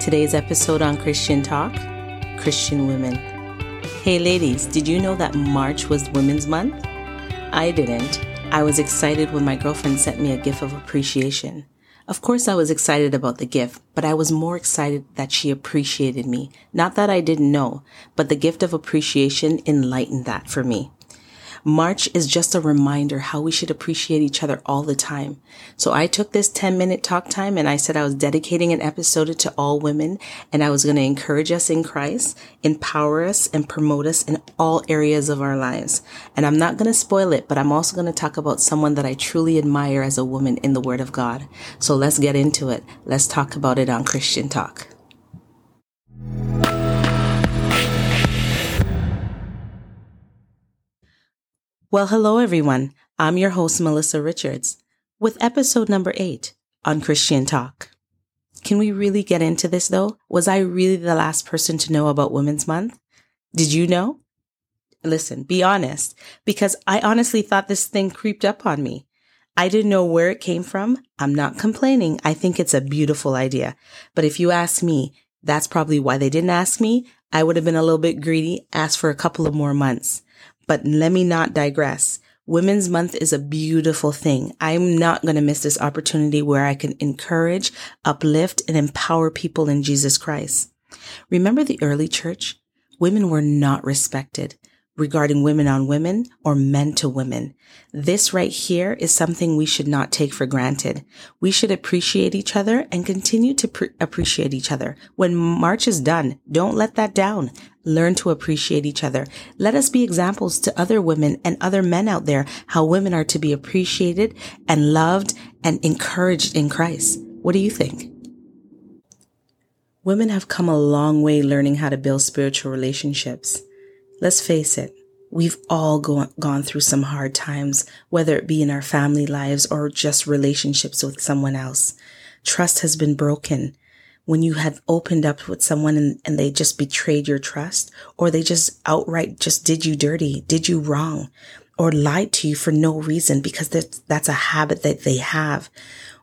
Today's episode on Christian Talk Christian Women. Hey, ladies, did you know that March was Women's Month? I didn't. I was excited when my girlfriend sent me a gift of appreciation. Of course, I was excited about the gift, but I was more excited that she appreciated me. Not that I didn't know, but the gift of appreciation enlightened that for me. March is just a reminder how we should appreciate each other all the time. So I took this 10 minute talk time and I said I was dedicating an episode to all women and I was going to encourage us in Christ, empower us and promote us in all areas of our lives. And I'm not going to spoil it, but I'm also going to talk about someone that I truly admire as a woman in the word of God. So let's get into it. Let's talk about it on Christian Talk. Well, hello everyone. I'm your host, Melissa Richards, with episode number eight on Christian Talk. Can we really get into this though? Was I really the last person to know about Women's Month? Did you know? Listen, be honest, because I honestly thought this thing creeped up on me. I didn't know where it came from. I'm not complaining. I think it's a beautiful idea. But if you ask me, that's probably why they didn't ask me. I would have been a little bit greedy, asked for a couple of more months. But let me not digress. Women's Month is a beautiful thing. I'm not going to miss this opportunity where I can encourage, uplift, and empower people in Jesus Christ. Remember the early church? Women were not respected regarding women on women or men to women. This right here is something we should not take for granted. We should appreciate each other and continue to pre- appreciate each other. When March is done, don't let that down. Learn to appreciate each other. Let us be examples to other women and other men out there how women are to be appreciated and loved and encouraged in Christ. What do you think? Women have come a long way learning how to build spiritual relationships. Let's face it, we've all go- gone through some hard times, whether it be in our family lives or just relationships with someone else. Trust has been broken. When you have opened up with someone and, and they just betrayed your trust, or they just outright just did you dirty, did you wrong, or lied to you for no reason because that's, that's a habit that they have.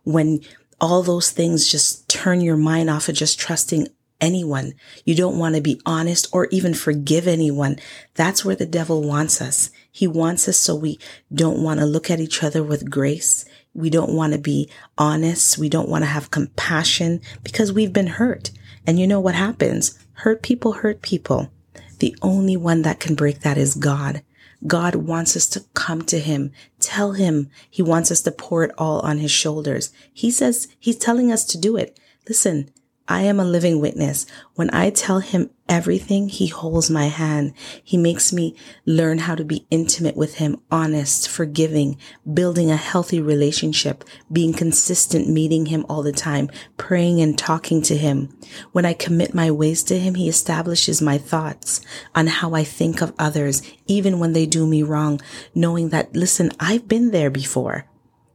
When all those things just turn your mind off of just trusting anyone. You don't want to be honest or even forgive anyone. That's where the devil wants us. He wants us so we don't want to look at each other with grace. We don't want to be honest. We don't want to have compassion because we've been hurt. And you know what happens? Hurt people hurt people. The only one that can break that is God. God wants us to come to him, tell him he wants us to pour it all on his shoulders. He says he's telling us to do it. Listen, I am a living witness. When I tell him everything, he holds my hand. He makes me learn how to be intimate with him, honest, forgiving, building a healthy relationship, being consistent, meeting him all the time, praying and talking to him. When I commit my ways to him, he establishes my thoughts on how I think of others, even when they do me wrong, knowing that, listen, I've been there before.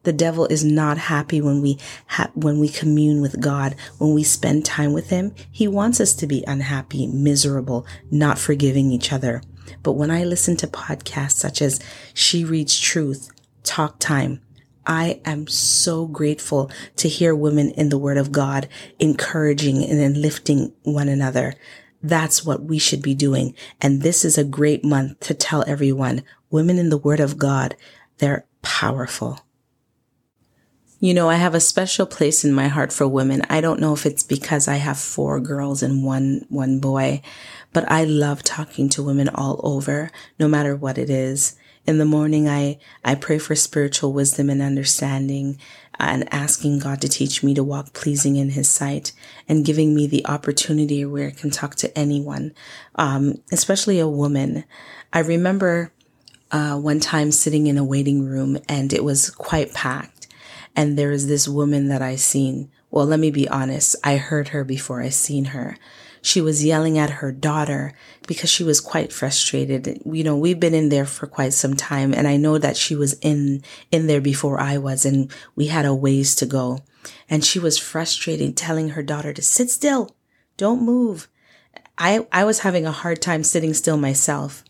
The devil is not happy when we ha- when we commune with God, when we spend time with him. He wants us to be unhappy, miserable, not forgiving each other. But when I listen to podcasts such as She Reads Truth, Talk Time, I am so grateful to hear women in the word of God encouraging and lifting one another. That's what we should be doing. And this is a great month to tell everyone women in the word of God, they're powerful. You know, I have a special place in my heart for women. I don't know if it's because I have four girls and one, one boy, but I love talking to women all over, no matter what it is. In the morning, I, I pray for spiritual wisdom and understanding and asking God to teach me to walk pleasing in his sight and giving me the opportunity where I can talk to anyone, um, especially a woman. I remember, uh, one time sitting in a waiting room and it was quite packed and there is this woman that I seen. Well, let me be honest. I heard her before I seen her. She was yelling at her daughter because she was quite frustrated. You know, we've been in there for quite some time and I know that she was in, in there before I was and we had a ways to go. And she was frustrated telling her daughter to sit still. Don't move. I, I was having a hard time sitting still myself.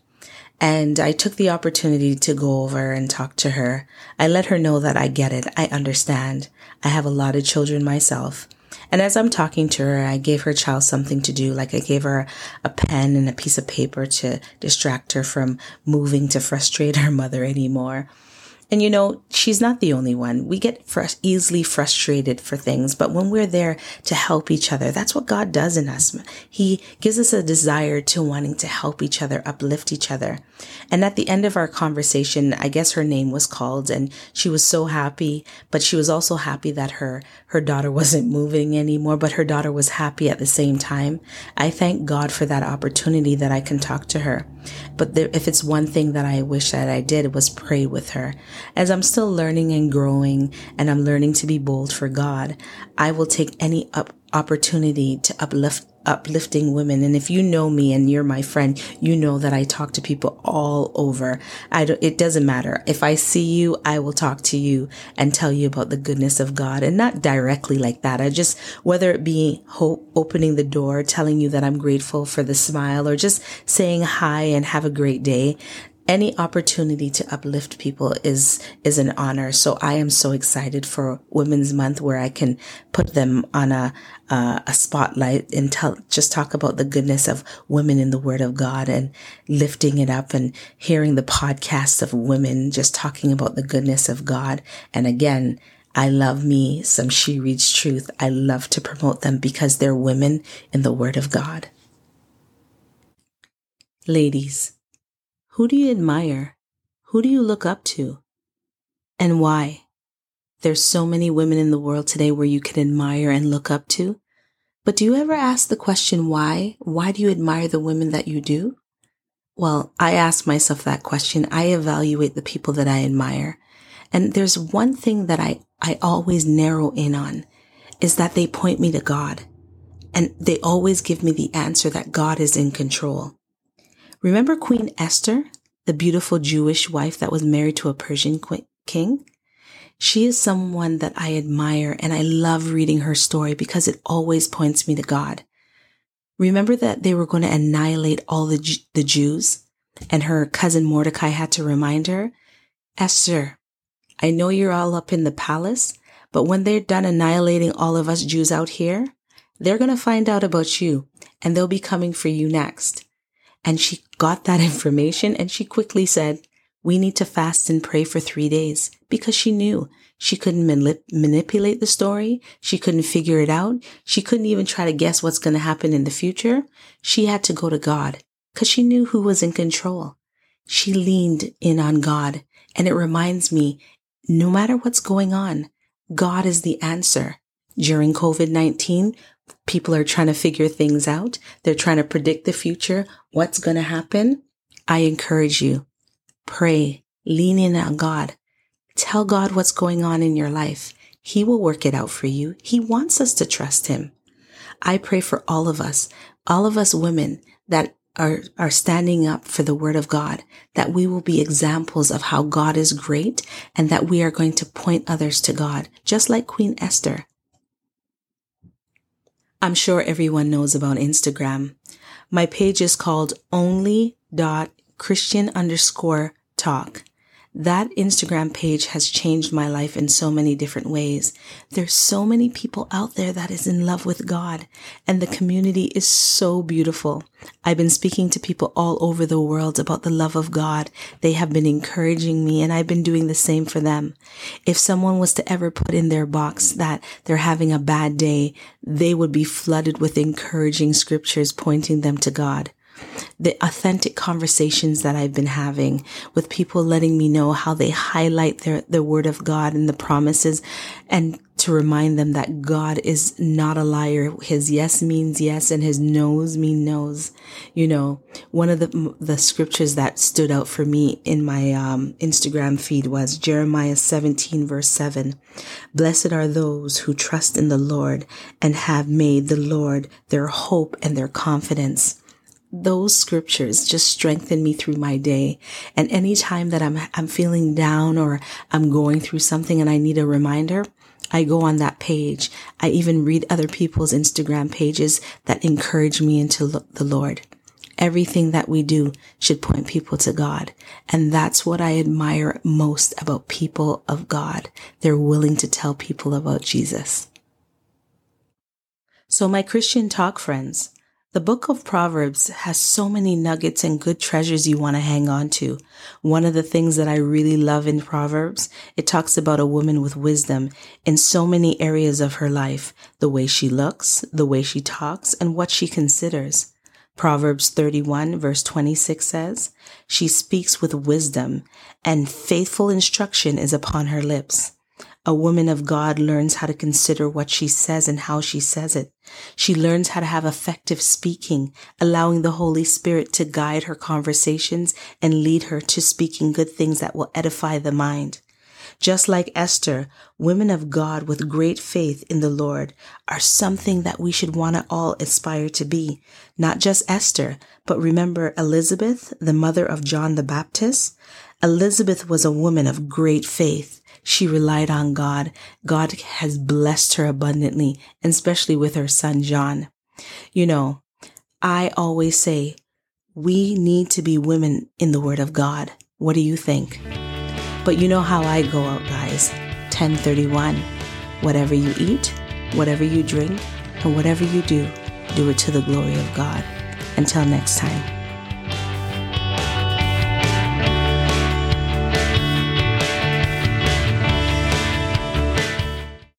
And I took the opportunity to go over and talk to her. I let her know that I get it. I understand. I have a lot of children myself. And as I'm talking to her, I gave her child something to do. Like I gave her a pen and a piece of paper to distract her from moving to frustrate her mother anymore. And you know, she's not the only one. We get easily frustrated for things, but when we're there to help each other, that's what God does in us. He gives us a desire to wanting to help each other, uplift each other. And at the end of our conversation, I guess her name was called and she was so happy, but she was also happy that her, her daughter wasn't moving anymore, but her daughter was happy at the same time. I thank God for that opportunity that I can talk to her. But there, if it's one thing that I wish that I did was pray with her. As I'm still learning and growing and I'm learning to be bold for God, I will take any up opportunity to uplift uplifting women. And if you know me and you're my friend, you know that I talk to people all over. I don't, it doesn't matter. If I see you, I will talk to you and tell you about the goodness of God and not directly like that. I just, whether it be hope, opening the door, telling you that I'm grateful for the smile or just saying hi and have a great day any opportunity to uplift people is is an honor. So I am so excited for Women's Month, where I can put them on a uh, a spotlight and tell just talk about the goodness of women in the Word of God and lifting it up and hearing the podcasts of women just talking about the goodness of God. And again. I love me some She Reads Truth. I love to promote them because they're women in the Word of God. Ladies, who do you admire? Who do you look up to? And why? There's so many women in the world today where you can admire and look up to. But do you ever ask the question why? Why do you admire the women that you do? Well, I ask myself that question. I evaluate the people that I admire. And there's one thing that I, I always narrow in on is that they point me to God. And they always give me the answer that God is in control. Remember Queen Esther, the beautiful Jewish wife that was married to a Persian king? She is someone that I admire and I love reading her story because it always points me to God. Remember that they were going to annihilate all the, the Jews and her cousin Mordecai had to remind her, Esther, I know you're all up in the palace, but when they're done annihilating all of us Jews out here, they're going to find out about you and they'll be coming for you next. And she got that information and she quickly said, we need to fast and pray for three days because she knew she couldn't manip- manipulate the story. She couldn't figure it out. She couldn't even try to guess what's going to happen in the future. She had to go to God because she knew who was in control. She leaned in on God. And it reminds me, no matter what's going on, God is the answer. During COVID-19, people are trying to figure things out. They're trying to predict the future, what's going to happen. I encourage you, pray, lean in on God. Tell God what's going on in your life. He will work it out for you. He wants us to trust him. I pray for all of us, all of us women that are, are standing up for the word of God, that we will be examples of how God is great and that we are going to point others to God, just like Queen Esther. I'm sure everyone knows about Instagram. My page is called only.christian underscore talk. That Instagram page has changed my life in so many different ways. There's so many people out there that is in love with God and the community is so beautiful. I've been speaking to people all over the world about the love of God. They have been encouraging me and I've been doing the same for them. If someone was to ever put in their box that they're having a bad day, they would be flooded with encouraging scriptures pointing them to God the authentic conversations that I've been having with people letting me know how they highlight their, the word of God and the promises and to remind them that God is not a liar. His yes means yes and his no's mean no's. You know, one of the, the scriptures that stood out for me in my um, Instagram feed was Jeremiah 17 verse 7. Blessed are those who trust in the Lord and have made the Lord their hope and their confidence those scriptures just strengthen me through my day. And anytime that I'm, I'm feeling down or I'm going through something and I need a reminder, I go on that page. I even read other people's Instagram pages that encourage me into the Lord. Everything that we do should point people to God. And that's what I admire most about people of God. They're willing to tell people about Jesus. So my Christian talk friends, the book of Proverbs has so many nuggets and good treasures you want to hang on to. One of the things that I really love in Proverbs, it talks about a woman with wisdom in so many areas of her life, the way she looks, the way she talks, and what she considers. Proverbs 31 verse 26 says, She speaks with wisdom, and faithful instruction is upon her lips. A woman of God learns how to consider what she says and how she says it. She learns how to have effective speaking, allowing the Holy Spirit to guide her conversations and lead her to speaking good things that will edify the mind. Just like Esther, women of God with great faith in the Lord are something that we should want to all aspire to be. Not just Esther, but remember Elizabeth, the mother of John the Baptist? Elizabeth was a woman of great faith. She relied on God. God has blessed her abundantly, especially with her son John. You know, I always say we need to be women in the Word of God. What do you think? But you know how I go out, guys. 1031. Whatever you eat, whatever you drink, and whatever you do, do it to the glory of God. Until next time.